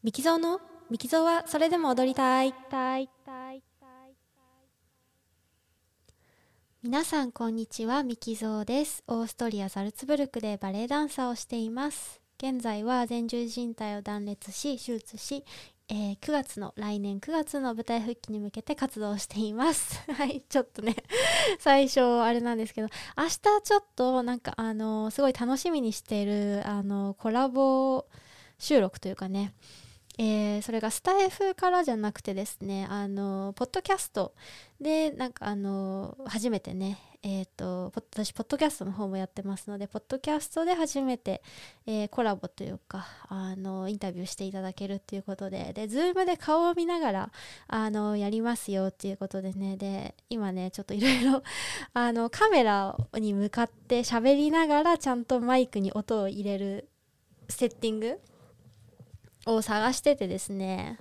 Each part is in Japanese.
ミキゾーの？ミキゾーはそれでも踊りたい。皆さんこんにちはミキゾーです。オーストリアザルツブルクでバレエダンサーをしています。現在は前十字靭帯を断裂し手術し、えー9月の来年9月の舞台復帰に向けて活動しています。はいちょっとね 最初あれなんですけど明日ちょっとなんかあのすごい楽しみにしているあのコラボ収録というかねえーそれがスタイフからじゃなくてですねあのポッドキャスト。でなんかあの初めてねえっ、と私ポッドキャストの方もやってますのでポッドキャストで初めて、えーコラボというかあのインタビューしていただけるっていうことで。でズームで顔を見ながらあのやりますよっていうことでね。で今ねちょっといろいろ カメラに向かって喋りながらちゃんとマイクに音を入れるセッティングを探しててですね。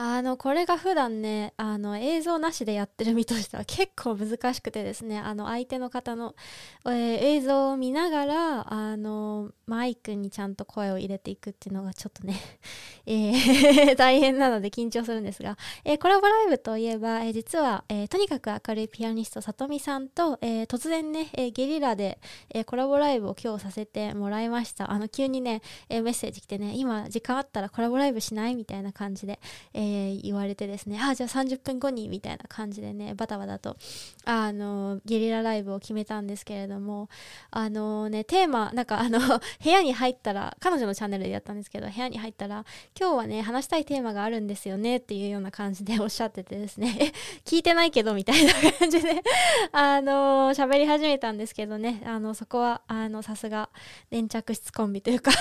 あのこれが普段ねあの映像なしでやってる身としては 結構難しくてですねあの相手の方の、えー映像を見ながらあのマイクにちゃんと声を入れていくっていうのがちょっとね、えー 大変なので緊張するんですが、えーコラボライブといえば、え実は、えとにかく明るいピアニストさとみさんと、え突然ね、えゲリラで、えコラボライブを今日させてもらいました。あの急にね、えメッセージ来てね今時間あったらコラボライブしないみたいな感じで、えー言われてですねあじゃあ30分後にみたいな感じでねバタバタとあのゲリラライブを決めたんですけれどもあのねテーマなんかあの 部屋に入ったら彼女のチャンネルでやったんですけど部屋に入ったら今日はね話したいテーマがあるんですよねっていうような感じでおっしゃっててですね 聞いてないけどみたいな感じで あの喋り始めたんですけどねあのそこはあのさすが粘着質コンビというか。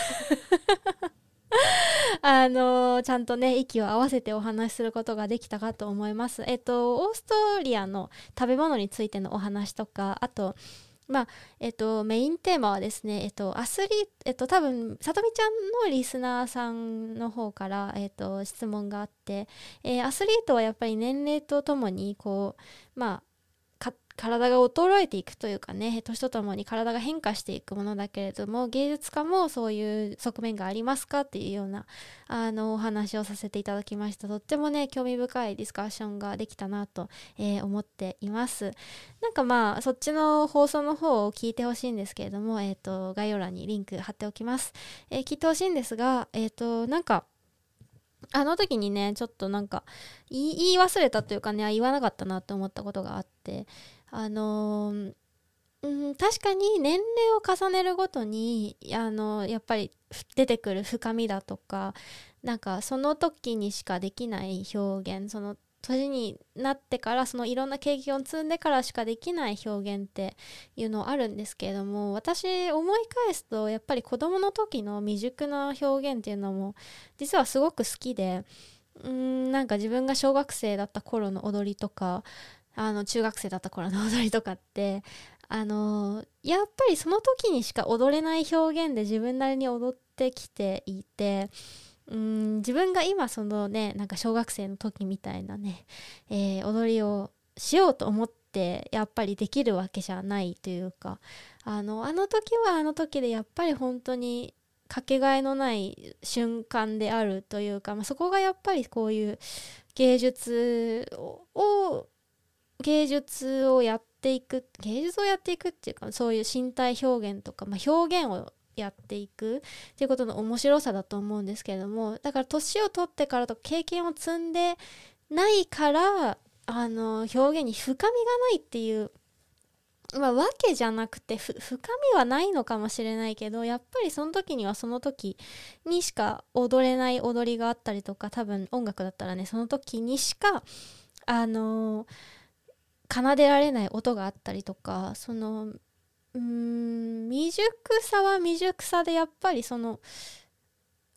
あのちゃんとね息を合わせてお話しすることができたかと思います。えっとオーストリアの食べ物についてのお話とかあとまあえっと、メインテーマはですね、えっと、アスリート、えっと、多分さとみちゃんのリスナーさんの方から、えっと、質問があって、えーアスリートはやっぱり年齢とともにこうまあ体が衰えていくというかね年とともに体が変化していくものだけれども芸術家もそういう側面がありますかっていうようなあのお話をさせていただきました。とってもね興味深いディスカッションができたなと、えー思っています。なんかまあそっちの放送の方を聞いてほしいんですけれども、えー、と概要欄にリンク貼っておきます、えー聞いてほしいんですがえっ、となんかあの時にねちょっとなんか言い忘れたというかね言わなかったなと思ったことがあってあのうん、確かに年齢を重ねるごとにあのやっぱり出てくる深みだとかなんかその時にしかできない表現その年になってからそのいろんな経験を積んでからしかできない表現っていうのあるんですけれども私思い返すとやっぱり子供の時の未熟な表現っていうのも実はすごく好きでうんなんか自分が小学生だった頃の踊りとかあの中学生だった頃の踊りとかってあのやっぱりその時にしか踊れない表現で自分なりに踊ってきていてうん自分が今そのねなんか小学生の時みたいなね、えー踊りをしようと思ってやっぱりできるわけじゃないというかあのあの時はあの時でやっぱり本当にかけがえのない瞬間であるというか、まあ、そこがやっぱりこういう芸術をを芸術をやっていく芸術をやっていくっていうかそういう身体表現とか、まあ、表現をやっていくっていうことの面白さだと思うんですけれどもだから年を取ってからと経験を積んでないからあの表現に深みがないっていうまあ、わけじゃなくて深みはないのかもしれないけどやっぱりその時にはその時にしか踊れない踊りがあったりとか多分音楽だったらねその時にしかあの奏でられない音があったりとかそのうーん未熟さは未熟さでやっぱりその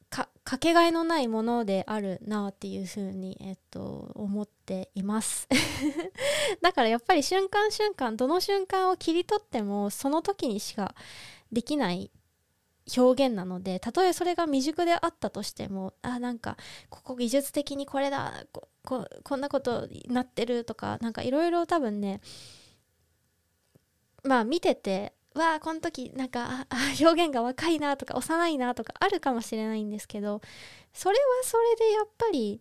かかけがえのないものであるなっていうふうに、えっと、思っています。だからやっぱり瞬間瞬間どの瞬間を切り取ってもその時にしかできない表現なのでたとえそれが未熟であったとしてもあなんかここ技術的にこれだこここんなことになってるとかなんかいろいろ多分ねまあ見ててわあこの時なんか表現が若いなとか幼いなとかあるかもしれないんですけどそれはそれでやっぱり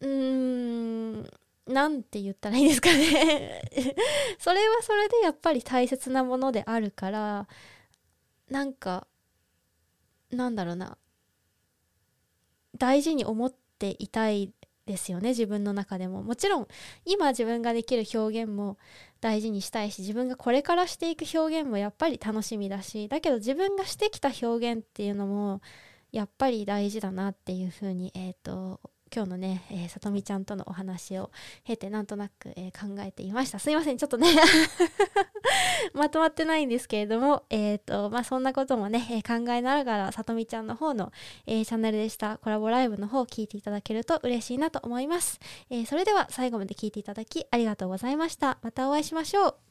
うーんなんて言ったらいいですかね。それはそれでやっぱり大切なものであるからなんかなんだろうな。大事に思っていたいですよね自分の中でも。もちろん今自分ができる表現も大事にしたいし自分がこれからしていく表現もやっぱり楽しみだしだけど自分がしてきた表現っていうのもやっぱり大事だなっていうふうにえっ、ー、と今日のね、えー、さとみちゃんとのお話を経てなんとなく、えー、考えていました。すいません。ちょっとね まとまってないんですけれどもえっ、ー、とまあそんなこともね、えー、考えながらさとみちゃんの方の、えー、チャンネルでしたコラボライブの方を聞いていただけると嬉しいなと思います、え、それでは最後まで聞いていただきありがとうございました。またお会いしましょう。